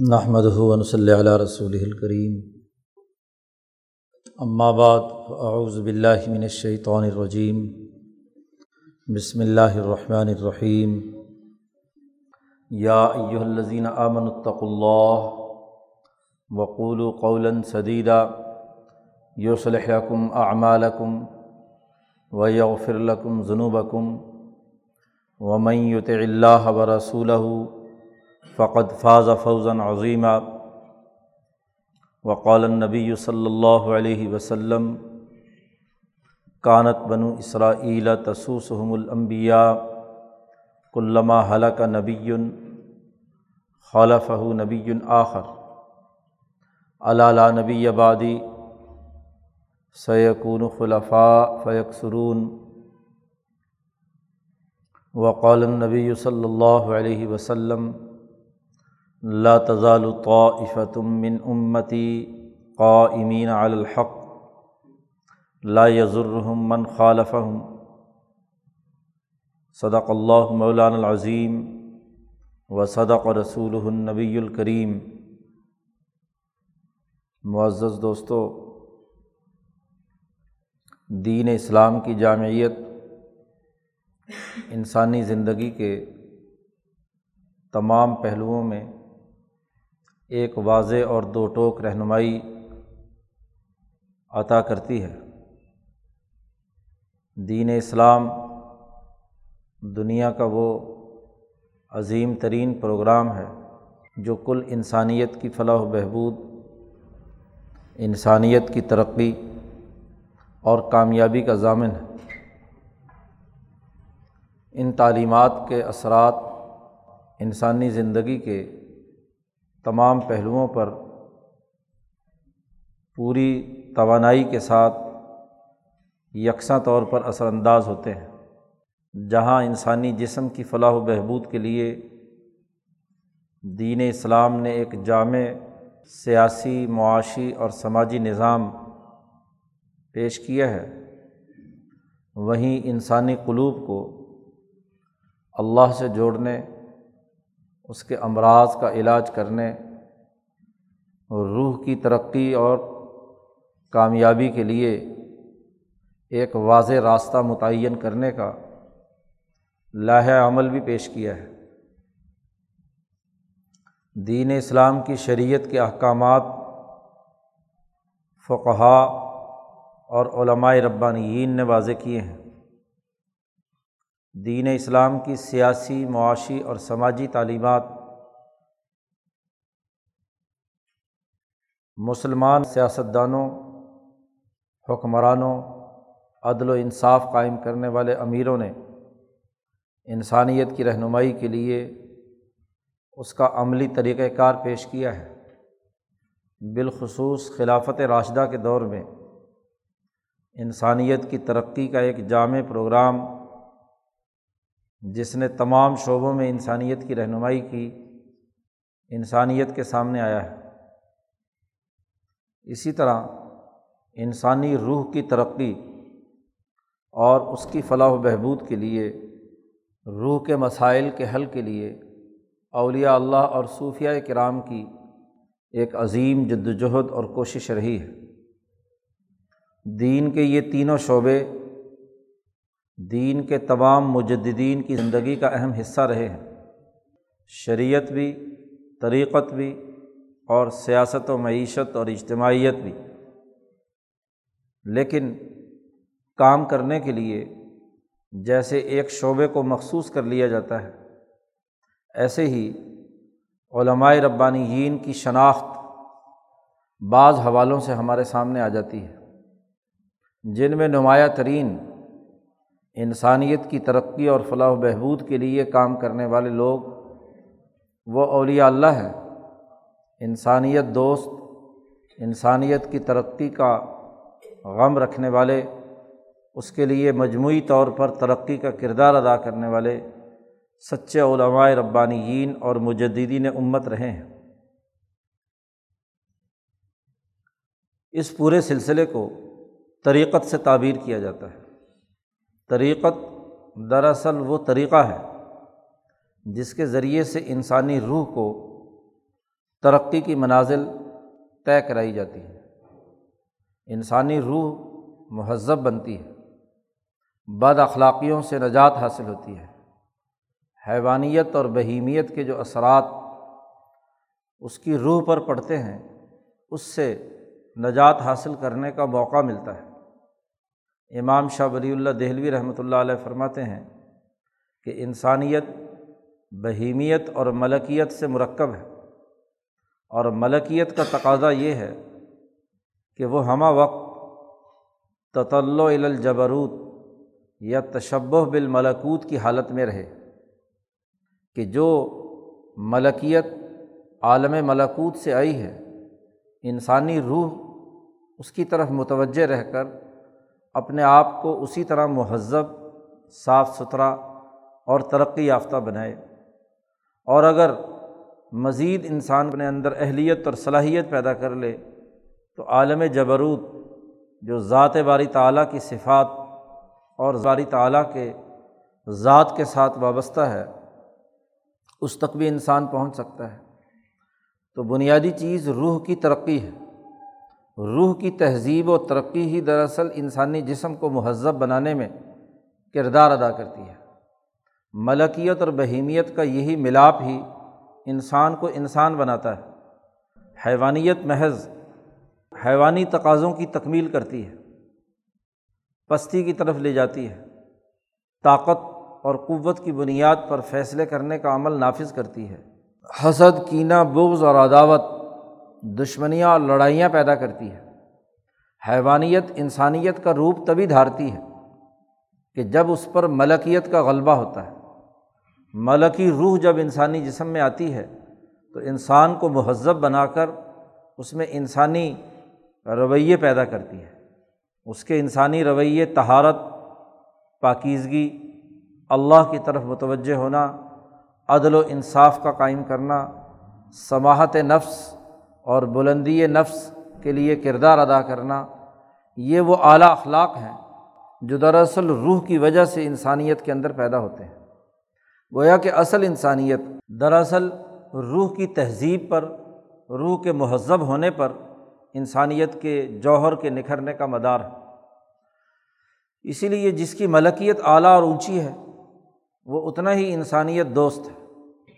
نحمد ہُون صلی علیہ رسول الکریم اما بعد اعوذ باللہ من الشیطان الرجیم بسم اللہ الرحمن الرحیم یا ایہا الذین آمنوا اتقوا اللہ وقولوا قولا سدیدا یصلح لکم اعمالکم ویغفر لکم ذنوبکم ومن یطع اللہ ورسولہ فقط فاض فوزً عظیمہ وقال نبی صلی اللہ علیہ وسلم، کانت بنو اسرائیل تسوسحم الانبیاء کلّہ حلق نبی خلف نبی آخر۔ علالہ نبی آبادی سیقون خلفاء فیکسرون۔ وقال نبی صلی اللہ علیہ وسلم لا تزال طائفة من امتی قائمین علی الحق. لا يضرهم من خالفهم. صدق اللہ مولان العظیم و صدق رسول النبی الکریم معزز دوستو، دین اسلام کی جامعیت انسانی زندگی کے تمام پہلوؤں میں ایک واضح اور دو ٹوک رہنمائی عطا کرتی ہے۔ دین اسلام دنیا کا وہ عظیم ترین پروگرام ہے جو کل انسانیت کی فلاح و بہبود، انسانیت کی ترقی اور کامیابی کا ضامن ہے۔ ان تعلیمات کے اثرات انسانی زندگی کے تمام پہلوؤں پر پوری توانائی کے ساتھ یکساں طور پر اثر انداز ہوتے ہیں۔ جہاں انسانی جسم کی فلاح و بہبود کے لیے دین اسلام نے ایک جامع سیاسی، معاشی اور سماجی نظام پیش کیا ہے، وہیں انسانی قلوب کو اللہ سے جوڑنے اس کے امراض کا علاج کرنے، اور روح کی ترقی اور کامیابی کے لیے ایک واضح راستہ متعین کرنے کا لاہ عمل بھی پیش کیا ہے۔ دین اسلام کی شریعت کے احکامات فقہا اور علمائے ربانیین نے واضح کیے ہیں۔ دین اسلام کی سیاسی، معاشی اور سماجی تعلیمات، مسلمان سیاستدانوں، حکمرانوں، عدل و انصاف قائم کرنے والے امیروں نے انسانیت کی رہنمائی کے لیے اس کا عملی طریقۂ کار پیش کیا ہے۔ بالخصوص خلافت راشدہ کے دور میں انسانیت کی ترقی کا ایک جامع پروگرام جس نے تمام شعبوں میں انسانیت کی رہنمائی کی، انسانیت کے سامنے آیا ہے۔ اسی طرح انسانی روح کی ترقی اور اس کی فلاح و بہبود کے لیے، روح کے مسائل کے حل کے لیے اولیاء اللہ اور صوفیہ کرام کی ایک عظیم جد وجہد اور کوشش رہی ہے۔ دین کے یہ تینوں شعبے دین کے تمام مجدین کی زندگی کا اہم حصہ رہے ہیں۔ شریعت بھی، طریقت بھی، اور سیاست و معیشت اور اجتماعیت بھی۔ لیکن کام کرنے کے لیے جیسے ایک شعبے کو مخصوص کر لیا جاتا ہے، ایسے ہی علمائے ربانیین کی شناخت بعض حوالوں سے ہمارے سامنے آ جاتی ہے۔ جن میں نمایاں ترین انسانیت کی ترقی اور فلاح و بہبود کے لیے کام کرنے والے لوگ، وہ اولیاء اللہ ہے انسانیت دوست، انسانیت کی ترقی کا غم رکھنے والے، اس کے لیے مجموعی طور پر ترقی کا کردار ادا کرنے والے سچے علمائے ربانیین اور مجدین امت رہے ہیں۔ اس پورے سلسلے کو طریقت سے تعبیر کیا جاتا ہے۔ طریقت دراصل وہ طریقہ ہے جس کے ذریعے سے انسانی روح کو ترقی کی منازل طے کرائی جاتی ہیں انسانی روح مہذب بنتی ہے، بد اخلاقیوں سے نجات حاصل ہوتی ہے۔ حیوانیت اور بہیمیت کے جو اثرات اس کی روح پر پڑتے ہیں، اس سے نجات حاصل کرنے کا موقع ملتا ہے۔ امام شاہ ولی اللہ دہلوی رحمۃ اللہ علیہ فرماتے ہیں کہ انسانیت، بہیمیت اور ملکیت سے مرکب ہے۔ اور ملکیت کا تقاضا یہ ہے کہ وہ ہمہ وقت تطل الجبروت یا تشبہ بالملکوت کی حالت میں رہے کہ جو ملکیت عالم ملکوت سے آئی ہے، انسانی روح اس کی طرف متوجہ رہ کر اپنے آپ کو اسی طرح مہذب، صاف ستھرا اور ترقی یافتہ بنائے۔ اور اگر مزید انسان اپنے اندر اہلیت اور صلاحیت پیدا کر لے، تو عالم جبروت، جو ذات باری تعلیٰ کی صفات اور باری تعلیٰ کے ذات کے ساتھ وابستہ ہے، اس تک بھی انسان پہنچ سکتا ہے۔ تو بنیادی چیز روح کی ترقی ہے۔ روح کی تہذیب و ترقی ہی دراصل انسانی جسم کو مہذب بنانے میں کردار ادا کرتی ہے۔ ملکیت اور بہیمیت کا یہی ملاپ ہی انسان کو انسان بناتا ہے۔ حیوانیت محض حیوانی تقاضوں کی تکمیل کرتی ہے۔ پستی کی طرف لے جاتی ہے۔ طاقت اور قوت کی بنیاد پر فیصلے کرنے کا عمل نافذ کرتی ہے۔ حسد، کینہ، بغض اور عداوت دشمنیاں اور لڑائیاں پیدا کرتی ہے حیوانیت انسانیت کا روپ تبھی دھارتی ہے کہ جب اس پر ملکیت کا غلبہ ہوتا ہے۔ ملکی روح جب انسانی جسم میں آتی ہے تو انسان کو مہذب بنا کر اس میں انسانی رویے پیدا کرتی ہے۔ اس کے انسانی رویے تہارت پاکیزگی، اللہ کی طرف متوجہ ہونا، عدل و انصاف کا قائم کرنا سماہت نفس اور بلندی نفس کے لیے کردار ادا کرنا، یہ وہ اعلیٰ اخلاق ہیں جو دراصل روح کی وجہ سے انسانیت کے اندر پیدا ہوتے ہیں۔ گویا کہ اصل انسانیت دراصل روح کی تہذیب پر، روح کے مہذب ہونے پر انسانیت کے جوہر کے نکھرنے کا مدار ہے۔ اسی لیے جس کی ملکیت اعلیٰ اور اونچی ہے، وہ اتنا ہی انسانیت دوست ہے۔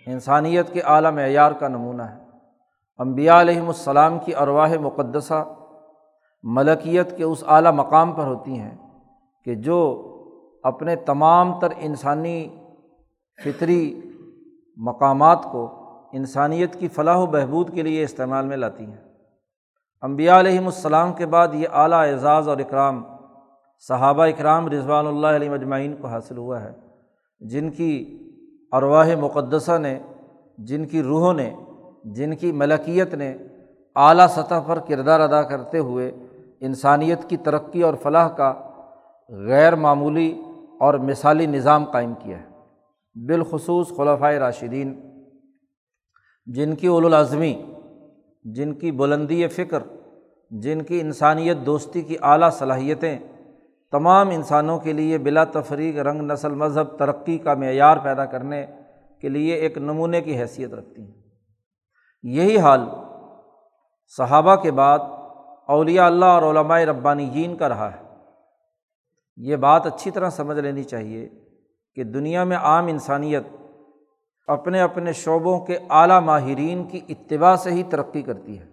انسانیت کے اعلیٰ معیار کا نمونہ ہے۔ امبیا علیہم السلام کی ارواہ مقدسہ ملکیت کے اس اعلیٰ مقام پر ہوتی ہیں کہ جو اپنے تمام تر انسانی فطری مقامات کو انسانیت کی فلاح و بہبود کے لیے استعمال میں لاتی ہیں۔ امبیا علیہم السلام کے بعد یہ اعلیٰ اعزاز اور اکرام صحابہ اکرام رضوان اللہ علیہ مجمعین کو حاصل ہوا ہے۔ جن کی ارواہ مقدسہ نے، جن کی روحوں نے جن کی ملکیت نے اعلیٰ سطح پر کردار ادا کرتے ہوئے انسانیت کی ترقی اور فلاح کا غیر معمولی اور مثالی نظام قائم کیا ہے۔ بالخصوص خلفۂ راشدین، جن کی الاظمی جن کی بلندی فکر، جن کی انسانیت دوستی کی اعلیٰ صلاحیتیں تمام انسانوں کے لیے بلا تفریق رنگ نسل مذہب ترقی کا معیار پیدا کرنے کے لیے ایک نمونے کی حیثیت رکھتی ہیں۔ یہی حال صحابہ کے بعد اولیاء اللہ اور علماء ربانی جین کا رہا ہے۔ یہ بات اچھی طرح سمجھ لینی چاہیے کہ دنیا میں عام انسانیت اپنے اپنے شعبوں کے اعلیٰ ماہرین کی اتباع سے ہی ترقی کرتی ہے۔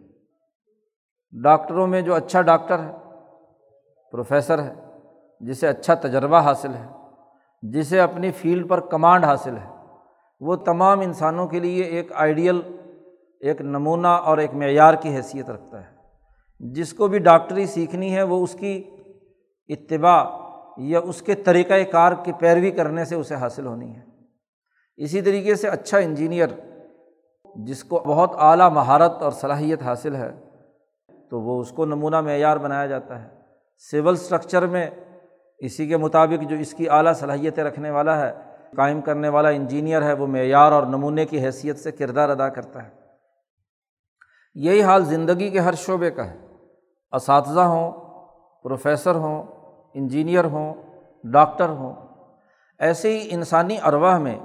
ڈاکٹروں میں جو اچھا ڈاکٹر ہے، پروفیسر ہے، جسے اچھا تجربہ حاصل ہے، جسے اپنی فیلڈ پر کمانڈ حاصل ہے، وہ تمام انسانوں کے لیے ایک آئیڈیل ایک نمونہ اور ایک معیار کی حیثیت رکھتا ہے۔ جس کو بھی ڈاکٹری سیکھنی ہے، وہ اس کی اتباع یا اس کے طریقۂ کار کی پیروی کرنے سے اسے حاصل ہونی ہے۔ اسی طریقے سے اچھا انجینئر، جس کو بہت اعلیٰ مہارت اور صلاحیت حاصل ہے، تو وہ اس کو نمونہ معیار بنایا جاتا ہے۔ سول اسٹرکچر میں اسی کے مطابق جو اس کی اعلیٰ صلاحیتیں رکھنے والا ہے، قائم کرنے والا انجینئر ہے، وہ معیار اور نمونے کی حیثیت سے کردار ادا کرتا ہے۔ یہی حال زندگی کے ہر شعبے کا ہے۔ اساتذہ ہوں، پروفیسر ہوں، انجینئر ہوں، ڈاکٹر ہوں۔ ایسے ہی انسانی ارواہ میں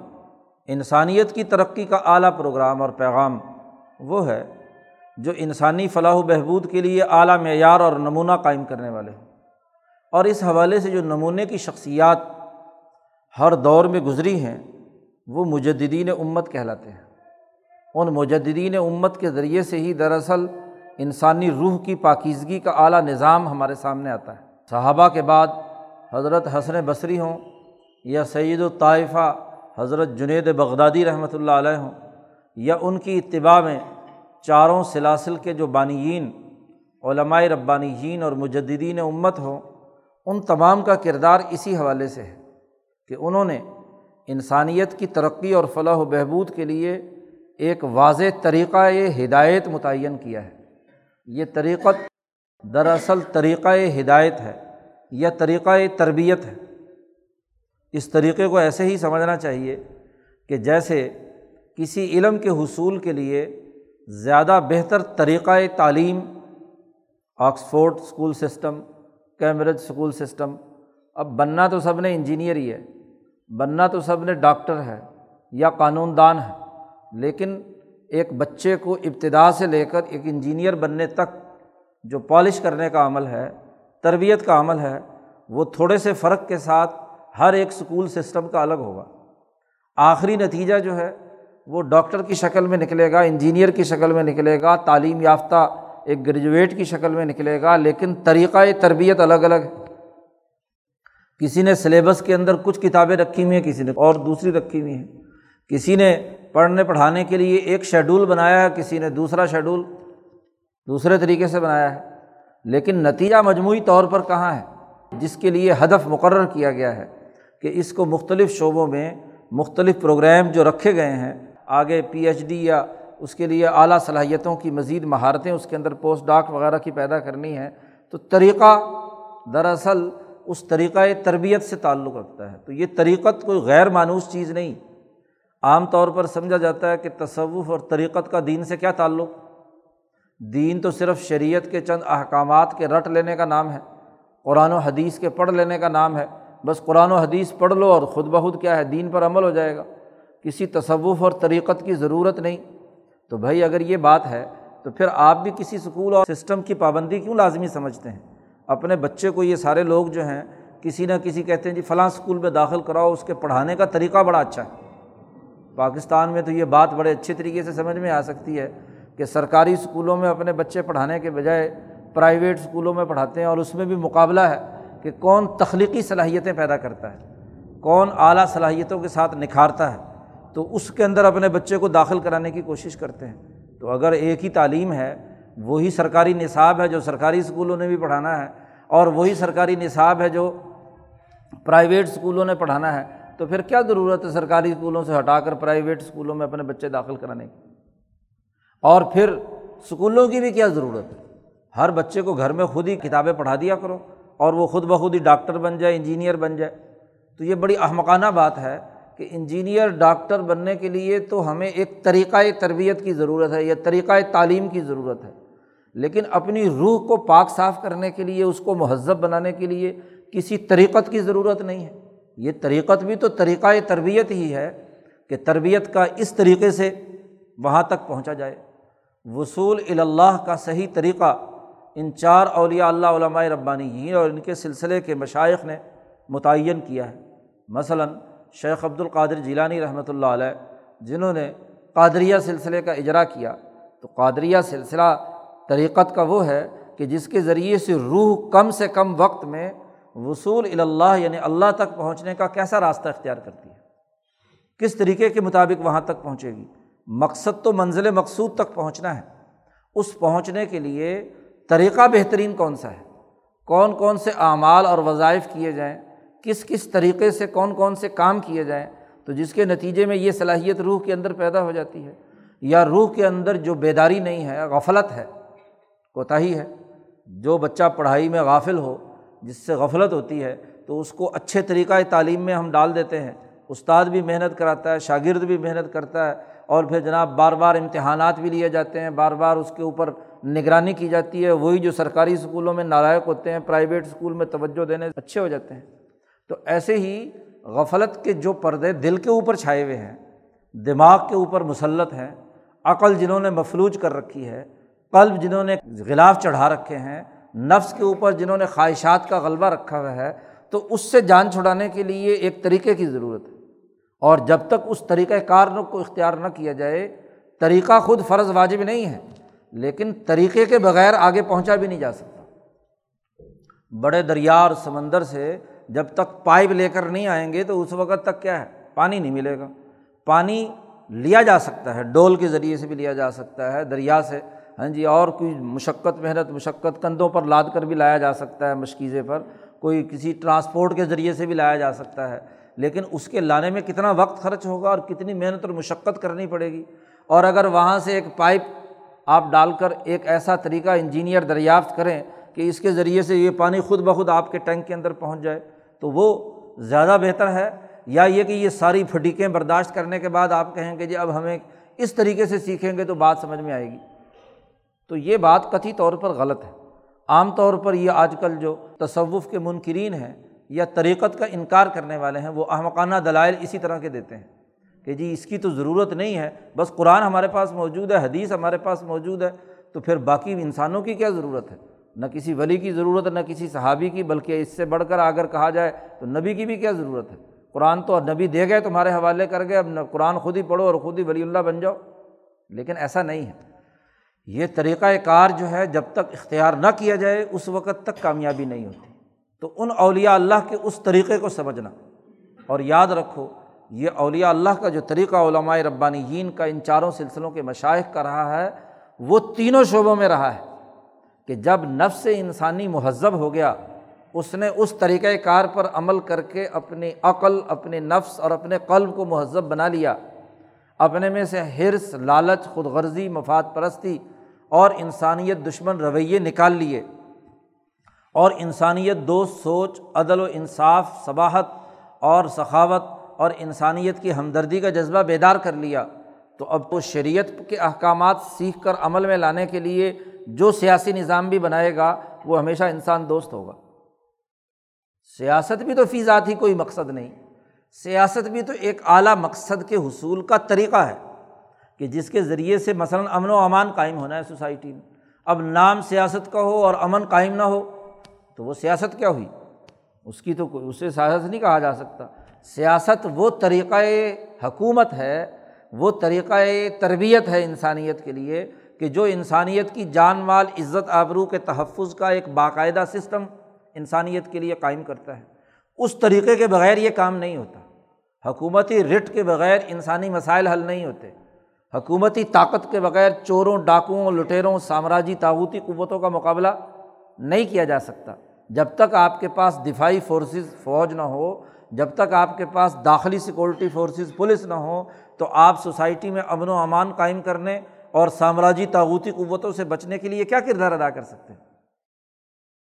انسانیت کی ترقی کا اعلیٰ پروگرام اور پیغام وہ ہے جو انسانی فلاح و بہبود کے لیے اعلیٰ معیار اور نمونہ قائم کرنے والے ہیں۔ اور اس حوالے سے جو نمونے کی شخصیات ہر دور میں گزری ہیں، وہ مجدین امت کہلاتے ہیں۔ ان مجدین امت کے ذریعے سے ہی دراصل انسانی روح کی پاکیزگی کا اعلیٰ نظام ہمارے سامنے آتا ہے۔ صحابہ کے بعد حضرت حسن بصری ہوں یا سعید الطائفہ حضرت جنید بغدادی رحمۃ اللہ علیہ ہوں یا ان کی اتباع میں چاروں سلاسل کے جو بانیین علمائے ربانیین اور مجدین امت ہوں، ان تمام کا کردار اسی حوالے سے ہے کہ انہوں نے انسانیت کی ترقی اور فلاح و بہبود کے لیے ایک واضح طریقۂ ہدایت متعین کیا ہے۔ یہ طریقت دراصل طریقۂ ہدایت ہے یا طریقۂ تربیت ہے۔ اس طریقے کو ایسے ہی سمجھنا چاہیے کہ جیسے کسی علم کے حصول کے لیے زیادہ بہتر طریقۂ تعلیم، Oxford school system, Cambridge school system. اب بننا تو سب نے انجینئر ہی ہے، بننا تو سب نے ڈاکٹر ہے یا قانون دان ہے۔ لیکن ایک بچے کو ابتدا سے لے کر ایک انجینئر بننے تک جو پالش کرنے کا عمل ہے، تربیت کا عمل ہے، وہ تھوڑے سے فرق کے ساتھ ہر ایک اسکول سسٹم کا الگ ہوگا۔ آخری نتیجہ جو ہے، وہ ڈاکٹر کی شکل میں نکلے گا، انجینئر کی شکل میں نکلے گا، تعلیم یافتہ ایک گریجویٹ کی شکل میں نکلے گا، لیکن طریقۂ تربیت الگ الگ ہے۔ کسی نے سلیبس کے اندر کچھ کتابیں رکھی ہوئی ہیں، کسی نے اور دوسری رکھی ہوئی ہیں۔ کسی نے پڑھنے پڑھانے کے لیے ایک شیڈول بنایا ہے، کسی نے دوسرا شیڈول دوسرے طریقے سے بنایا ہے۔ لیکن نتیجہ مجموعی طور پر کہاں ہے؟ جس کے لیے ہدف مقرر کیا گیا ہے کہ اس کو مختلف شعبوں میں مختلف پروگرام جو رکھے گئے ہیں، آگے پی ایچ ڈی یا اس کے لیے اعلیٰ صلاحیتوں کی مزید مہارتیں اس کے اندر پوسٹ ڈاک وغیرہ کی پیدا کرنی ہے تو طریقہ دراصل اس طریقۂ تربیت سے تعلق رکھتا ہے۔ تو یہ طریقت کوئی غیر مانوس چیز نہیں۔ عام طور پر سمجھا جاتا ہے کہ تصوف اور طریقت کا دین سے کیا تعلق؟ دین تو صرف شریعت کے چند احکامات کے رٹ لینے کا نام ہے، قرآن و حدیث کے پڑھ لینے کا نام ہے۔ بس قرآن و حدیث پڑھ لو اور خود بخود کیا ہے؟ دین پر عمل ہو جائے گا۔ کسی تصوف اور طریقت کی ضرورت نہیں۔ تو بھائی اگر یہ بات ہے، تو پھر آپ بھی کسی اسکول اور سسٹم کی پابندی کیوں لازمی سمجھتے ہیں؟ اپنے بچے کو یہ سارے لوگ جو ہیں، کسی نہ کسی کہتے ہیں جی فلاں اسکول میں داخل کراؤ، اس کے پڑھانے کا طریقہ بڑا اچھا ہے۔ پاکستان میں تو یہ بات بڑے اچھے طریقے سے سمجھ میں آ سکتی ہے کہ سرکاری اسکولوں میں اپنے بچے پڑھانے کے بجائے پرائیویٹ اسکولوں میں پڑھاتے ہیں اور اس میں بھی مقابلہ ہے کہ کون تخلیقی صلاحیتیں پیدا کرتا ہے، کون اعلیٰ صلاحیتوں کے ساتھ نکھارتا ہے۔ تو اس کے اندر اپنے بچے کو داخل کرانے کی کوشش کرتے ہیں۔ تو اگر ایک ہی تعلیم ہے، وہی سرکاری نصاب ہے جو سرکاری اسکولوں نے بھی پڑھانا ہے اور وہی سرکاری نصاب ہے جو پرائیویٹ اسکولوں نے پڑھانا ہے تو پھر کیا ضرورت ہے سرکاری اسکولوں سے ہٹا کر پرائیویٹ اسکولوں میں اپنے بچے داخل کرانے کی؟ اور پھر اسکولوں کی بھی کیا ضرورت ہے؟ ہر بچے کو گھر میں خود ہی کتابیں پڑھا دیا کرو اور وہ خود بخود ہی ڈاکٹر بن جائے، انجینئر بن جائے۔ تو یہ بڑی احمقانہ بات ہے کہ انجینئر، ڈاکٹر بننے کے لیے تو ہمیں ایک طریقۂ تربیت کی ضرورت ہے یا طریقۂ تعلیم کی ضرورت ہے۔ لیکن اپنی روح کو پاک صاف کرنے کے لیے، اس کو مہذب بنانے کے لیے کسی طریقت کی ضرورت نہیں ہے۔ یہ طریقت بھی تو طریقۂ تربیت ہی ہے کہ تربیت کا اس طریقے سے وہاں تک پہنچا جائے۔ وصول اللہ کا صحیح طریقہ ان چار اولیاء اللہ علماء ربانی ہی اور ان کے سلسلے کے مشائق نے متعین کیا ہے۔ مثلاً شیخ عبد القادر جیلانی رحمۃ اللہ علیہ، جنہوں نے قادریہ سلسلے کا اجرا کیا، تو قادریہ سلسلہ طریقت کا وہ ہے کہ جس کے ذریعے سے روح کم سے کم وقت میں وصول اللہ یعنی اللہ تک پہنچنے کا کیسا راستہ اختیار کرتی ہے؟ کس طریقے کے مطابق وہاں تک پہنچے گی؟ مقصد تو منزل مقصود تک پہنچنا ہے۔ اس پہنچنے کے لیے طریقہ بہترین کون سا ہے؟ کون کون سے اعمال اور وظائف کیے جائیں؟ کس کس طریقے سے کون کون سے کام کیے جائیں؟ تو جس کے نتیجے میں یہ صلاحیت روح کے اندر پیدا ہو جاتی ہے، یا روح کے اندر جو بیداری نہیں ہے، غفلت ہے، کوتاہی ہے، جو بچہ پڑھائی میں غافل ہو جس سے غفلت ہوتی ہے، تو اس کو اچھے طریقۂ تعلیم میں ہم ڈال دیتے ہیں۔ استاد بھی محنت کراتا ہے، شاگرد بھی محنت کرتا ہے اور پھر جناب بار بار امتحانات بھی لیے جاتے ہیں، بار بار اس کے اوپر نگرانی کی جاتی ہے۔ وہی جو سرکاری اسکولوں میں نالائق ہوتے ہیں، پرائیویٹ اسکول میں توجہ دینے اچھے ہو جاتے ہیں۔ تو ایسے ہی غفلت کے جو پردے دل کے اوپر چھائے ہوئے ہیں، دماغ کے اوپر مسلط ہیں، عقل جنہوں نے مفلوج کر رکھی ہے، قلب جنہوں نے غلاف چڑھا رکھے ہیں نفس کے اوپر جنہوں نے خواہشات کا غلبہ رکھا ہوا ہے، تو اس سے جان چھڑانے کے لیے ایک طریقے کی ضرورت ہے۔ اور جب تک اس طریقۂ کار کو اختیار نہ کیا جائے، طریقہ خود فرض واجب نہیں ہے، لیکن طریقے کے بغیر آگے پہنچا بھی نہیں جا سکتا۔ بڑے دریا اور سمندر سے جب تک پائپ لے کر نہیں آئیں گے، تو اس وقت تک کیا ہے؟ پانی نہیں ملے گا۔ پانی لیا جا سکتا ہے، ڈول کے ذریعے سے بھی لیا جا سکتا ہے، دریا سے۔ ہاں جی اور کوئی مشقت، محنت، مشقت کندھوں پر لاد کر بھی لایا جا سکتا ہے مشکیزے پر، کوئی کسی ٹرانسپورٹ کے ذریعے سے بھی لایا جا سکتا ہے، لیکن اس کے لانے میں کتنا وقت خرچ ہوگا اور کتنی محنت اور مشقت کرنی پڑے گی؟ اور اگر وہاں سے ایک پائپ آپ ڈال کر ایک ایسا طریقہ انجینئر دریافت کریں کہ اس کے ذریعے سے یہ پانی خود بخود آپ کے ٹینک کے اندر پہنچ جائے، تو وہ زیادہ بہتر ہے۔ یا یہ کہ یہ ساری پھٹیکیں برداشت کرنے کے بعد آپ کہیں گے جی اب ہمیں اس طریقے سے سیکھیں گے تو بات سمجھ میں آئے گی۔ تو یہ بات کتھی طور پر غلط ہے۔ عام طور پر یہ آج کل جو تصوف کے منکرین ہیں یا طریقت کا انکار کرنے والے ہیں، وہ احمقانہ دلائل اسی طرح کے دیتے ہیں کہ جی اس کی تو ضرورت نہیں ہے، بس قرآن ہمارے پاس موجود ہے، حدیث ہمارے پاس موجود ہے، تو پھر باقی انسانوں کی کیا ضرورت ہے؟ نہ کسی ولی کی ضرورت ہے، نہ کسی صحابی کی، بلکہ اس سے بڑھ کر اگر کہا جائے تو نبی کی بھی کیا ضرورت ہے؟ قرآن تو نبی دے گئے تمہارے حوالے کر گئے، اب قرآن خود ہی پڑھو اور خود ہی ولی اللہ بن جاؤ۔ لیکن ایسا نہیں ہے۔ یہ طریقۂ کار جو ہے جب تک اختیار نہ کیا جائے، اس وقت تک کامیابی نہیں ہوتی۔ تو ان اولیاء اللہ کے اس طریقے کو سمجھنا۔ اور یاد رکھو، یہ اولیاء اللہ کا جو طریقہ علماء ربانی کا ان چاروں سلسلوں کے مشائق کا رہا ہے، وہ تینوں شعبوں میں رہا ہے۔ کہ جب نفس انسانی مہذب ہو گیا، اس نے اس طریقۂ کار پر عمل کر کے اپنی عقل، اپنے نفس اور اپنے قلب کو مہذب بنا لیا۔ اپنے میں سے حرص، لالچ خود غرضی مفاد پرستی اور انسانیت دشمن رویے نکال لیے۔ اور انسانیت دوست سوچ، عدل و انصاف، صباحت اور سخاوت اور انسانیت کی ہمدردی کا جذبہ بیدار کر لیا۔ تو اب تو شریعت کے احکامات سیکھ کر عمل میں لانے کے لیے جو سیاسی نظام بھی بنائے گا، وہ ہمیشہ انسان دوست ہوگا۔ سیاست بھی تو فی ذات ہی کوئی مقصد نہیں۔ سیاست بھی تو ایک اعلیٰ مقصد کے حصول کا طریقہ ہے۔ کہ جس کے ذریعے سے مثلاً امن و امان قائم ہونا ہے سوسائٹی میں۔ اب نام سیاست کا ہو اور امن قائم نہ ہو، تو وہ سیاست کیا ہوئی؟ اس کی تو اسے سیاست نہیں کہا جا سکتا۔ سیاست وہ طریقۂ حکومت ہے، وہ طریقۂ تربیت ہے انسانیت کے لیے کہ جو انسانیت کی جان مال، عزت، آبرو کے تحفظ کا ایک باقاعدہ سسٹم انسانیت کے لیے قائم کرتا ہے۔ اس طریقے کے بغیر یہ کام نہیں ہوتا۔ حکومتی رٹ کے بغیر انسانی مسائل حل نہیں ہوتے۔ حکومتی طاقت کے بغیر چوروں ڈاکوؤں لٹیروں، سامراجی تعوتی قوتوں کا مقابلہ نہیں کیا جا سکتا۔ جب تک آپ کے پاس دفاعی فورسز فوج نہ ہو، جب تک آپ کے پاس داخلی سیکورٹی فورسز پولیس نہ ہو، تو آپ سوسائٹی میں امن و امان قائم کرنے اور سامراجی تعوتی قوتوں سے بچنے کے لیے کیا کردار ادا کر سکتے ہیں؟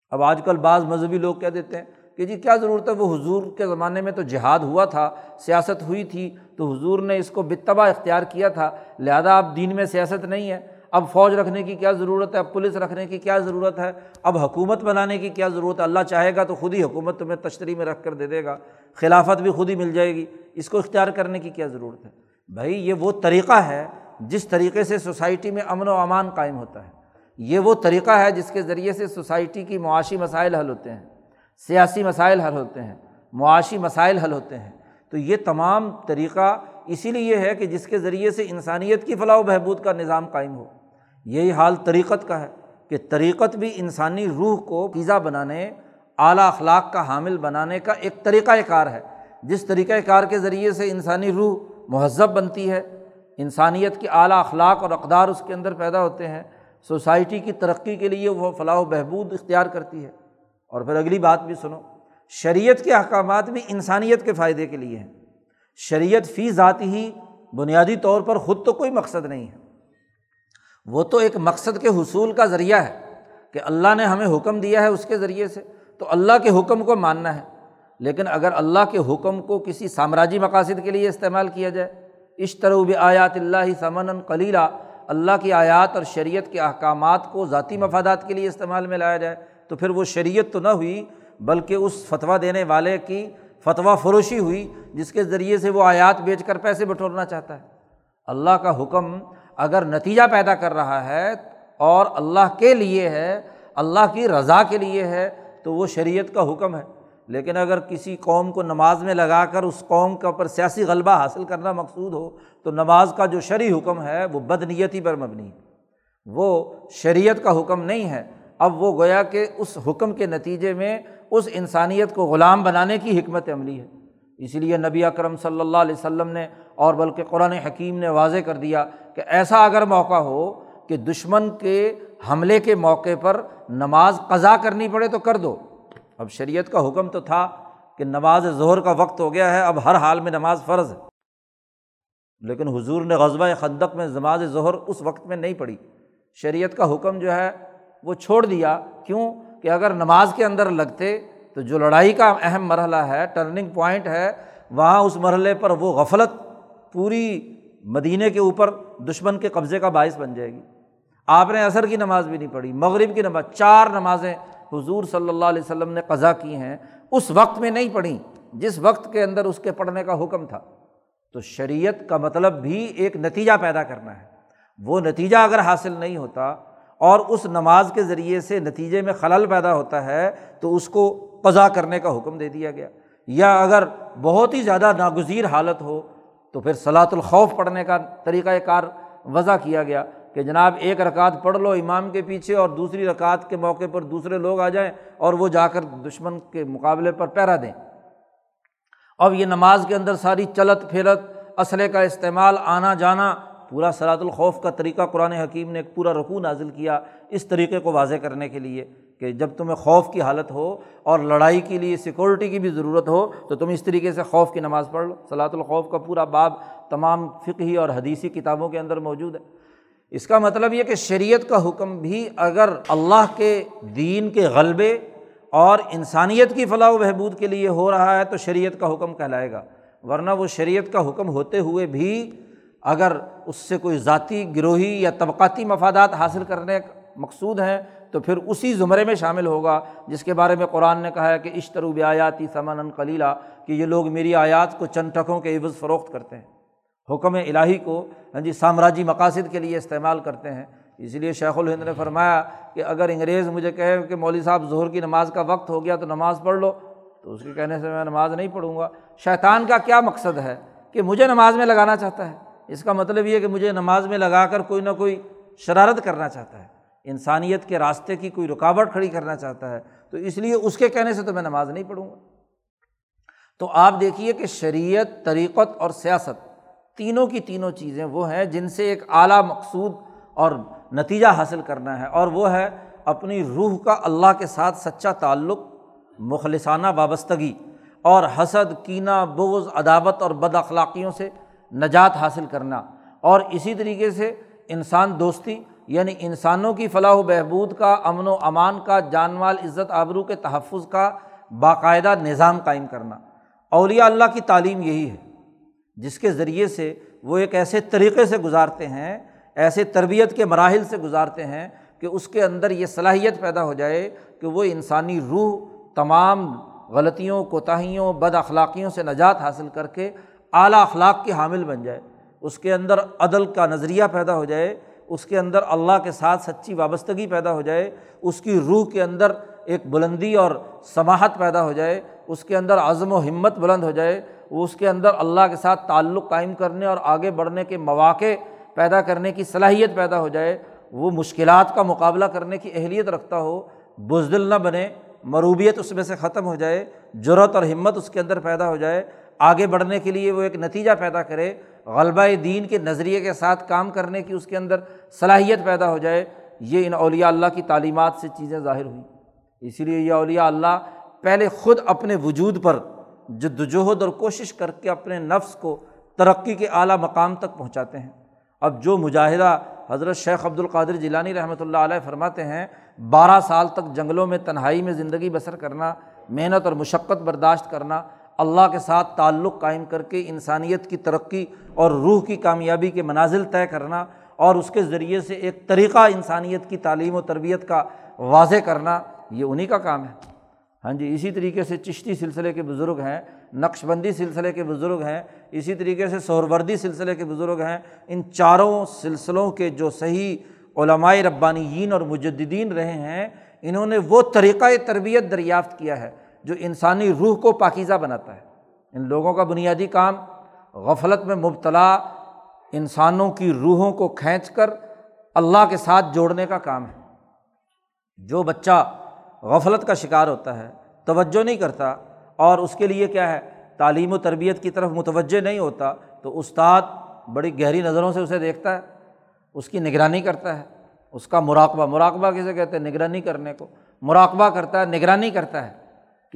اب آج کل بعض مذہبی لوگ کہہ دیتے ہیں کہ جی کیا ضرورت ہے؟ وہ حضور کے زمانے میں تو جہاد ہوا تھا، سیاست ہوئی تھی، تو حضور نے اس کو بتبا اختیار کیا تھا۔ لہٰذا اب دین میں سیاست نہیں ہے۔ اب فوج رکھنے کی کیا ضرورت ہے؟ اب پولیس رکھنے کی کیا ضرورت ہے؟ اب حکومت بنانے کی کیا ضرورت ہے؟ اللہ چاہے گا تو خود ہی حکومت تمہیں تشتری میں رکھ کر دے دے گا۔ خلافت بھی خود ہی مل جائے گی۔ اس کو اختیار کرنے کی کیا ضرورت ہے؟ بھائی، یہ وہ طریقہ ہے جس طریقے سے سوسائٹی میں امن و امان قائم ہوتا ہے۔ یہ وہ طریقہ ہے جس کے ذریعے سے سوسائٹی کی معاشی مسائل حل ہوتے ہیں۔ سیاسی مسائل حل ہوتے ہیں، معاشی مسائل حل ہوتے ہیں۔ تو یہ تمام طریقہ اسی لیے ہے کہ جس کے ذریعے سے انسانیت کی فلاح و بہبود کا نظام قائم ہو۔ یہی حال طریقت کا ہے کہ طریقت بھی انسانی روح کو پیزا بنانے، اعلیٰ اخلاق کا حامل بنانے کا ایک طریقۂ کار ہے۔ جس طریقۂ کار کے ذریعے سے انسانی روح مہذب بنتی ہے، انسانیت کے اعلیٰ اخلاق اور اقدار اس کے اندر پیدا ہوتے ہیں، سوسائٹی کی ترقی کے لیے وہ فلاح و بہبود اختیار کرتی ہے۔ اور پھر اگلی بات بھی سنو، شریعت کے احکامات بھی انسانیت کے فائدے کے لیے ہیں۔ شریعت فی ذاتی ہی بنیادی طور پر خود تو کوئی مقصد نہیں ہے۔ وہ تو ایک مقصد کے حصول کا ذریعہ ہے کہ اللہ نے ہمیں حکم دیا ہے اس کے ذریعے سے۔ تو اللہ کے حکم کو ماننا ہے۔ لیکن اگر اللہ کے حکم کو کسی سامراجی مقاصد کے لیے استعمال کیا جائے اشتروب آیات اللہ سمن کلیلہ اللہ کی آیات اور شریعت کے احکامات کو ذاتی مفادات کے لیے استعمال میں لایا جائے تو پھر وہ شریعت تو نہ ہوئی، بلکہ اس فتویٰ دینے والے کی فتویٰ فروشی ہوئی، جس کے ذریعے سے وہ آیات بیچ کر پیسے بٹورنا چاہتا ہے۔ اللہ کا حکم اگر نتیجہ پیدا کر رہا ہے اور اللہ کے لیے ہے، اللہ کی رضا کے لیے ہے، تو وہ شریعت کا حکم ہے۔ لیکن اگر کسی قوم کو نماز میں لگا کر اس قوم کے اوپر سیاسی غلبہ حاصل کرنا مقصود ہو، تو نماز کا جو شرعی حکم ہے، وہ بد نیتی پر مبنی ہے۔ وہ شریعت کا حکم نہیں ہے۔ اب وہ گویا کہ اس حکم کے نتیجے میں اس انسانیت کو غلام بنانے کی حکمت عملی ہے۔ اسی لیے نبی اکرم صلی اللہ علیہ وسلم نے اور بلکہ قرآن حکیم نے واضح کر دیا کہ ایسا اگر موقع ہو کہ دشمن کے حملے کے موقع پر نماز قضا کرنی پڑے تو کر دو۔ اب شریعت کا حکم تو تھا کہ نماز ظہر کا وقت ہو گیا ہے، اب ہر حال میں نماز فرض ہے۔ لیکن حضور نے غزبۂ خندق میں نماز ظہر اس وقت میں نہیں پڑھی۔ شریعت کا حکم جو ہے وہ چھوڑ دیا۔ کیوں؟ کہ اگر نماز کے اندر لگتے تو جو لڑائی کا اہم مرحلہ ہے ٹرننگ پوائنٹ ہے، وہاں اس مرحلے پر وہ غفلت پوری مدینے کے اوپر دشمن کے قبضے کا باعث بن جائے گی۔ آپ نے عصر کی نماز بھی نہیں پڑھی، مغرب کی نماز، چار نمازیں حضور صلی اللہ علیہ وسلم نے قضا کی ہیں، اس وقت میں نہیں پڑھی، جس وقت کے اندر اس کے پڑھنے کا حکم تھا۔ تو شریعت کا مطلب بھی ایک نتیجہ پیدا کرنا ہے۔ وہ نتیجہ اگر حاصل نہیں ہوتا اور اس نماز کے ذریعے سے نتیجے میں خلل پیدا ہوتا ہے، تو اس کو قضا کرنے کا حکم دے دیا گیا۔ یا اگر بہت ہی زیادہ ناگزیر حالت ہو، تو پھر صلاۃ الخوف پڑھنے کا طریقۂ کار وضع کیا گیا کہ جناب ایک رکعت پڑھ لو امام کے پیچھے اور دوسری رکعت کے موقع پر دوسرے لوگ آ جائیں اور وہ جا کر دشمن کے مقابلے پر پیرا دیں۔ اب یہ نماز کے اندر ساری چلت پھرت اسلحے کا استعمال، آنا جانا پورا سلاۃ الخوف کا طریقہ قرآن حکیم نے ایک پورا رقو نازل کیا اس طریقے کو واضح کرنے کے لیے کہ جب تمہیں خوف کی حالت ہو اور لڑائی کے لیے سیکورٹی کی بھی ضرورت ہو تو تم اس طریقے سے خوف کی نماز پڑھ لو۔ صلاۃ الخوف کا پورا باب تمام فقہی اور حدیثی کتابوں کے اندر موجود ہے۔ اس کا مطلب یہ کہ شریعت کا حکم بھی اگر اللہ کے دین کے غلبے اور انسانیت کی فلاح و بہبود کے لیے ہو رہا ہے تو شریعت کا حکم کہلائے گا۔ ورنہ وہ شریعت کا حکم ہوتے ہوئے بھی اگر اس سے کوئی ذاتی گروہی یا طبقاتی مفادات حاصل کرنے مقصود ہیں، تو پھر اسی زمرے میں شامل ہوگا، جس کے بارے میں قرآن نے کہا ہے کہ اشترو بیاتی سمن کلیلہ کہ یہ لوگ میری آیات کو چند ٹکوں کے عوض فروخت کرتے ہیں۔ حکم الہی کو ہاں جی سامراجی مقاصد کے لیے استعمال کرتے ہیں۔ اس لیے شیخ الہند نے فرمایا کہ اگر انگریز مجھے کہے کہ مولوی صاحب ظہر کی نماز کا وقت ہو گیا تو نماز پڑھ لو، تو اس کے کہنے سے میں نماز نہیں پڑھوں گا۔ شیطان کا کیا مقصد ہے؟ کہ مجھے نماز میں لگانا چاہتا ہے۔ اس کا مطلب یہ کہ مجھے نماز میں لگا کر کوئی نہ کوئی شرارت کرنا چاہتا ہے۔ انسانیت کے راستے کی کوئی رکاوٹ کھڑی کرنا چاہتا ہے، تو اس لیے اس کے کہنے سے تو میں نماز نہیں پڑھوں گا۔ تو آپ دیکھیے کہ شریعت، طریقت اور سیاست تینوں کی تینوں چیزیں وہ ہیں جن سے ایک اعلیٰ مقصود اور نتیجہ حاصل کرنا ہے، اور وہ ہے اپنی روح کا اللہ کے ساتھ سچا تعلق، مخلصانہ وابستگی اور حسد، کینہ بوز عداوت اور بد اخلاقیوں سے نجات حاصل کرنا۔ اور اسی طریقے سے انسان دوستی یعنی انسانوں کی فلاح و بہبود کا، امن و امان کا، جان مال، عزت، آبرو کے تحفظ کا باقاعدہ نظام قائم کرنا۔ اولیاء اللہ کی تعلیم یہی ہے، جس کے ذریعے سے وہ ایک ایسے طریقے سے گزارتے ہیں، ایسے تربیت کے مراحل سے گزارتے ہیں کہ اس کے اندر یہ صلاحیت پیدا ہو جائے کہ وہ انسانی روح تمام غلطیوں، کوتاہیوں، بد اخلاقیوں سے نجات حاصل کر کے اعلیٰ اخلاق کی حامل بن جائے، اس کے اندر عدل کا نظریہ پیدا ہو جائے، اس کے اندر اللہ کے ساتھ سچی وابستگی پیدا ہو جائے، اس کی روح کے اندر ایک بلندی اور سماہت پیدا ہو جائے، اس کے اندر عزم و ہمت بلند ہو جائے وہ اس کے اندر اللہ کے ساتھ تعلق قائم کرنے اور آگے بڑھنے کے مواقع پیدا کرنے کی صلاحیت پیدا ہو جائے، وہ مشکلات کا مقابلہ کرنے کی اہلیت رکھتا ہو، بزدل نہ بنے، مروبیت اس میں سے ختم ہو جائے جرت اور ہمت اس کے اندر پیدا ہو جائے آگے بڑھنے کے لیے وہ ایک نتیجہ پیدا کرے، غلبہ دین کے نظریے کے ساتھ کام کرنے کی اس کے اندر صلاحیت پیدا ہو جائے، یہ ان اولیاء اللہ کی تعلیمات سے چیزیں ظاہر ہوئیں۔ اسی لیے یہ اولیاء اللہ پہلے خود اپنے وجود پر جد وجہد اور کوشش کر کے اپنے نفس کو ترقی کے اعلیٰ مقام تک پہنچاتے ہیں۔ اب جو مجاہدہ حضرت شیخ عبد القادر جیلانی رحمۃ اللہ علیہ فرماتے ہیں، بارہ سال تک جنگلوں میں تنہائی میں زندگی بسر کرنا، محنت اور مشقت برداشت کرنا اللہ کے ساتھ تعلق قائم کر کے انسانیت کی ترقی اور روح کی کامیابی کے منازل طے کرنا اور اس کے ذریعے سے ایک طریقہ انسانیت کی تعلیم و تربیت کا واضح کرنا، یہ انہیں کا کام ہے۔ ہاں جی اسی طریقے سے چشتی سلسلے کے بزرگ ہیں، نقش بندی سلسلے کے بزرگ ہیں، اسی طریقے سے سہروردی سلسلے کے بزرگ ہیں۔ ان چاروں سلسلوں کے جو صحیح علمائے ربانیین اور مجدین رہے ہیں، انہوں نے وہ طریقۂ تربیت دریافت کیا ہے۔ جو انسانی روح کو پاکیزہ بناتا ہے۔ ان لوگوں کا بنیادی کام غفلت میں مبتلا انسانوں کی روحوں کو کھینچ کر اللہ کے ساتھ جوڑنے کا کام ہے۔ جو بچہ غفلت کا شکار ہوتا ہے، توجہ نہیں کرتا اور اس کے لیے کیا ہے، تعلیم و تربیت کی طرف متوجہ نہیں ہوتا، تو استاد بڑی گہری نظروں سے اسے دیکھتا ہے، اس کی نگرانی کرتا ہے۔ اس کا مراقبہ مراقبہ کسے کہتے ہیں؟ نگرانی کرنے کو۔ مراقبہ کرتا ہے، نگرانی کرتا ہے۔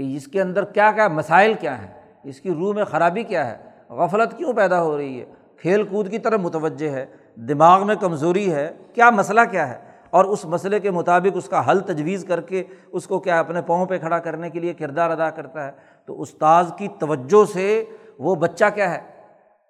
کہ اس کے اندر کیا کیا مسائل کیا ہیں؟ اس کی روح میں خرابی کیا ہے؟ غفلت کیوں پیدا ہو رہی ہے؟ کھیل کود کی طرف متوجہ ہے، دماغ میں کمزوری ہے، کیا مسئلہ کیا ہے؟ اور اس مسئلے کے مطابق اس کا حل تجویز کر کے اس کو کیا اپنے پاؤں پہ کھڑا کرنے کے لیے کردار ادا کرتا ہے۔ تو استاذ کی توجہ سے وہ بچہ کیا ہے؟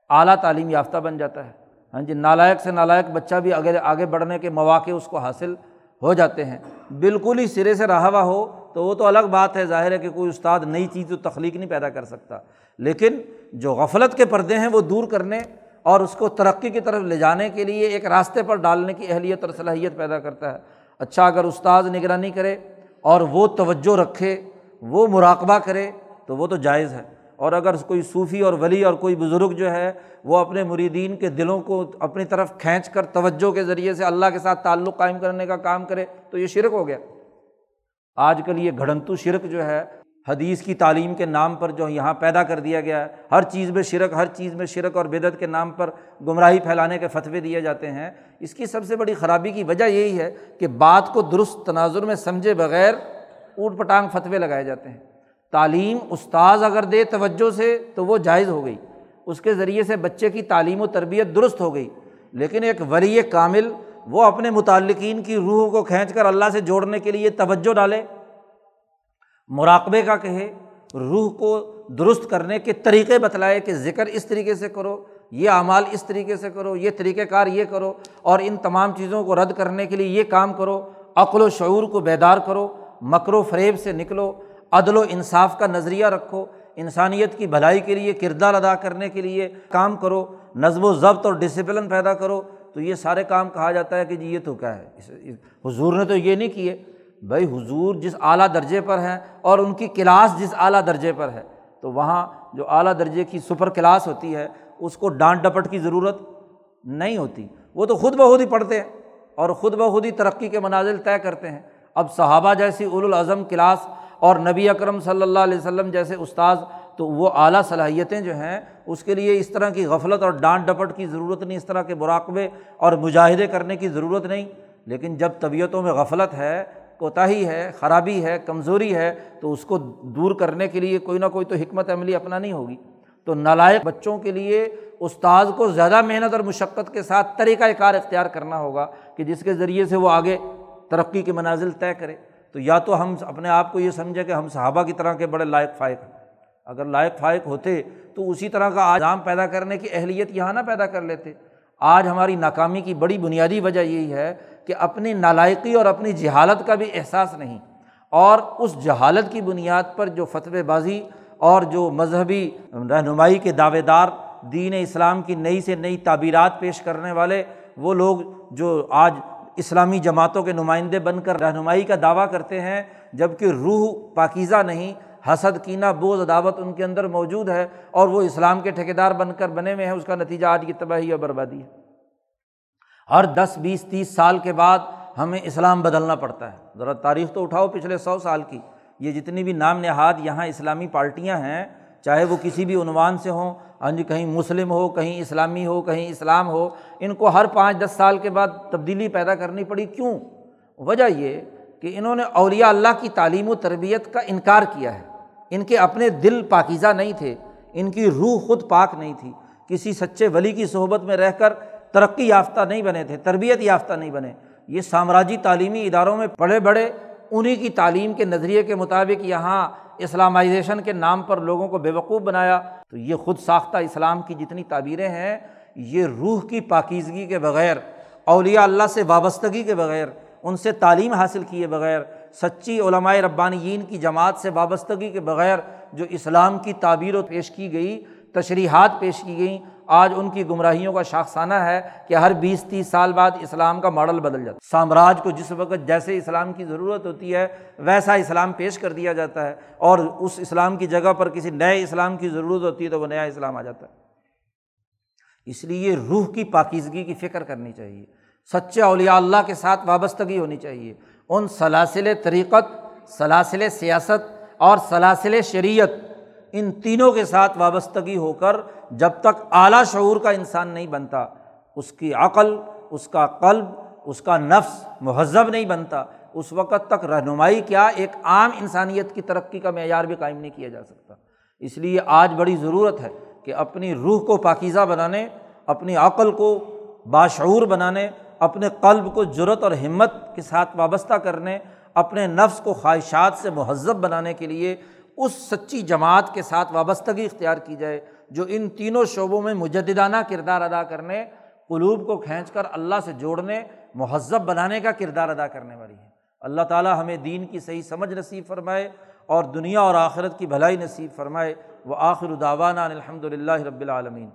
اعلیٰ تعلیم یافتہ بن جاتا ہے۔ ہاں جی نالائق سے نالائق بچہ بھی اگر آگے بڑھنے کے مواقع اس کو حاصل ہو جاتے ہیں۔ بالکل ہی سرے سے رہا ہوا ہو تو وہ تو الگ بات ہے، ظاہر ہے کہ کوئی استاد نئی چیز تو تخلیق نہیں پیدا کر سکتا۔ لیکن جو غفلت کے پردے ہیں وہ دور کرنے اور اس کو ترقی کی طرف لے جانے کے لیے ایک راستے پر ڈالنے کی اہلیت اور صلاحیت پیدا کرتا ہے۔ اچھا اگر استاذ نگرانی کرے اور وہ توجہ رکھے، وہ مراقبہ کرے، تو وہ تو جائز ہے۔ اور اگر کوئی صوفی اور ولی اور کوئی بزرگ جو ہے، وہ اپنے مریدین کے دلوں کو اپنی طرف کھینچ کر توجہ کے ذریعے سے اللہ کے ساتھ تعلق قائم کرنے کا کام کرے، تو یہ شرک ہو گیا۔ آج کل یہ گھڑنتو شرک جو ہے، حدیث کی تعلیم کے نام پر جو یہاں پیدا کر دیا گیا ہے، ہر چیز میں شرک، ہر چیز میں شرک اور بدعت کے نام پر گمراہی پھیلانے کے فتوے دیے جاتے ہیں۔ اس کی سب سے بڑی خرابی کی وجہ یہی ہے کہ بات کو درست تناظر میں سمجھے بغیر اوٹ پٹانگ فتوے لگائے جاتے ہیں۔ تعلیم استاذ اگر دے توجہ سے تو وہ جائز ہو گئی۔ اس کے ذریعے سے بچے کی تعلیم و تربیت درست ہو گئی۔ لیکن ایک ولی کامل وہ اپنے متعلقین کی روح کو کھینچ کر اللہ سے جوڑنے کے لیے توجہ ڈالے، مراقبے کا کہے، روح کو درست کرنے کے طریقے بتلائے کہ ذکر اس طریقے سے کرو، یہ اعمال اس طریقے سے کرو، یہ طریقۂ کار یہ کرو اور ان تمام چیزوں کو رد کرنے کے لیے یہ کام کرو، عقل و شعور کو بیدار کرو، مکر و فریب سے نکلو، عدل و انصاف کا نظریہ رکھو، انسانیت کی بھلائی کے لیے کردار ادا کرنے کے لیے کام کرو، نظم و ضبط اور ڈسپلن پیدا کرو تو یہ سارے کام کہا جاتا ہے کہ جی یہ تو کیا ہے؟ حضور نے تو یہ نہیں کیے۔ بھائی حضور جس اعلیٰ درجے پر ہیں اور ان کی کلاس جس اعلیٰ درجے پر ہے، تو وہاں جو اعلیٰ درجے کی سپر کلاس ہوتی ہے، اس کو ڈانٹ ڈپٹ کی ضرورت نہیں ہوتی۔ وہ تو خود بخود ہی پڑھتے ہیں اور خود بخود ہی ترقی کے منازل طے کرتے ہیں۔ اب صحابہ جیسی الاظم کلاس اور نبی اکرم صلی اللہ علیہ وسلم جیسے استاذ تو وہ اعلیٰ صلاحیتیں جو ہیں، اس کے لیے اس طرح کی غفلت اور ڈانٹ ڈپٹ کی ضرورت نہیں، اس طرح کے مراقبے اور مجاہدے کرنے کی ضرورت نہیں۔ لیکن جب طبیعتوں میں غفلت ہے، کوتاہی ہے، خرابی ہے، کمزوری ہے، تو اس کو دور کرنے کے لیے کوئی نہ کوئی تو حکمت عملی اپنانی ہوگی۔ تو نالائق بچوں کے لیے استاذ کو زیادہ محنت اور مشقت کے ساتھ طریقۂ کار اختیار کرنا ہوگا کہ جس کے ذریعے سے وہ آگے ترقی کے منازل طے کرے۔ تو یا تو ہم اپنے آپ کو یہ سمجھیں کہ ہم صحابہ کی طرح کے بڑے لائق فائق ہیں۔ اگر لائق فائق ہوتے تو اسی طرح کا آجام پیدا کرنے کی اہلیت یہاں نہ پیدا کر لیتے۔ آج ہماری ناکامی کی بڑی بنیادی وجہ یہی ہے کہ اپنی نالائقی اور اپنی جہالت کا بھی احساس نہیں۔ اور اس جہالت کی بنیاد پر جو فتوی بازی اور جو مذہبی رہنمائی کے دعوے دار دین اسلام کی نئی سے نئی تعبیرات پیش کرنے والے، وہ لوگ جو آج اسلامی جماعتوں کے نمائندے بن کر رہنمائی کا دعویٰ کرتے ہیں جبکہ روح پاکیزہ نہیں حسد، کینہ بوز عداوت ان کے اندر موجود ہے اور وہ اسلام کے ٹھیکیدار بن کر بنے ہوئے ہیں، اس کا نتیجہ آج کی تباہی اور بربادی ہے۔ ہر دس، بیس، تیس سال کے بعد ہمیں اسلام بدلنا پڑتا ہے۔ ذرا تاریخ تو اٹھاؤ پچھلے سو سال کی۔ یہ جتنی بھی نام نہاد یہاں اسلامی پارٹیاں ہیں، چاہے وہ کسی بھی عنوان سے ہوں ہاں جی کہیں مسلم ہو، کہیں اسلامی ہو، کہیں اسلام ہو، ان کو ہر پانچ، دس سال کے بعد تبدیلی پیدا کرنی پڑی۔ کیوں؟ وجہ یہ کہ انہوں نے اولیاء اللہ کی تعلیم و تربیت کا انکار کیا ہے۔ ان کے اپنے دل پاکیزہ نہیں تھے، ان کی روح خود پاک نہیں تھی۔ کسی سچے ولی کی صحبت میں رہ کر ترقی یافتہ نہیں بنے تھے، تربیت یافتہ نہیں بنے۔ یہ سامراجی تعلیمی اداروں میں پڑھے بڑے انہیں کی تعلیم کے نظریے کے مطابق یہاں اسلامائزیشن کے نام پر لوگوں کو بیوقوف بنایا۔ تو یہ خود ساختہ اسلام کی جتنی تعبیریں ہیں، یہ روح کی پاکیزگی کے بغیر، اولیاء اللہ سے وابستگی کے بغیر، ان سے تعلیم حاصل کیے بغیر سچی علماء ربانیین کی جماعت سے وابستگی کے بغیر جو اسلام کی تعبیر و پیش کی گئی، تشریحات پیش کی گئیں، آج ان کی گمراہیوں کا شاخسانہ ہے کہ ہر بیس تیس سال بعد اسلام کا ماڈل بدل جاتا ہے۔ سامراج کو جس وقت جیسے اسلام کی ضرورت ہوتی ہے، ویسا اسلام پیش کر دیا جاتا ہے۔ اور اس اسلام کی جگہ پر کسی نئے اسلام کی ضرورت ہوتی ہے تو وہ نیا اسلام آ جاتا ہے۔ اس لیے روح کی پاکیزگی کی فکر کرنی چاہیے۔ سچے اولیاء اللہ کے ساتھ وابستگی ہونی چاہیے۔ ان سلاسل طریقت، سلاسل سیاست اور سلاسل شریعت، ان تینوں کے ساتھ وابستگی ہو کر جب تک اعلیٰ شعور کا انسان نہیں بنتا، اس کی عقل، اس کا قلب، اس کا نفس مہذب نہیں بنتا، اس وقت تک رہنمائی کیا ایک عام انسانیت کی ترقی کا معیار بھی قائم نہیں کیا جا سکتا۔ اس لیے آج بڑی ضرورت ہے کہ اپنی روح کو پاکیزہ بنانے، اپنی عقل کو باشعور بنانے اپنے قلب کو جرت اور ہمت کے ساتھ وابستہ کرنے، اپنے نفس کو خواہشات سے مہذب بنانے کے لیے اس سچی جماعت کے ساتھ وابستگی اختیار کی جائے، جو ان تینوں شعبوں میں مجددانہ کردار ادا کرنے، قلوب کو کھینچ کر اللہ سے جوڑنے، مہذب بنانے کا کردار ادا کرنے والی ہے اللہ تعالیٰ ہمیں دین کی صحیح سمجھ نصیب فرمائے اور دنیا اور آخرت کی بھلائی نصیب فرمائے۔ وہ آخر داوانہ الحمد للہ رب العالمین۔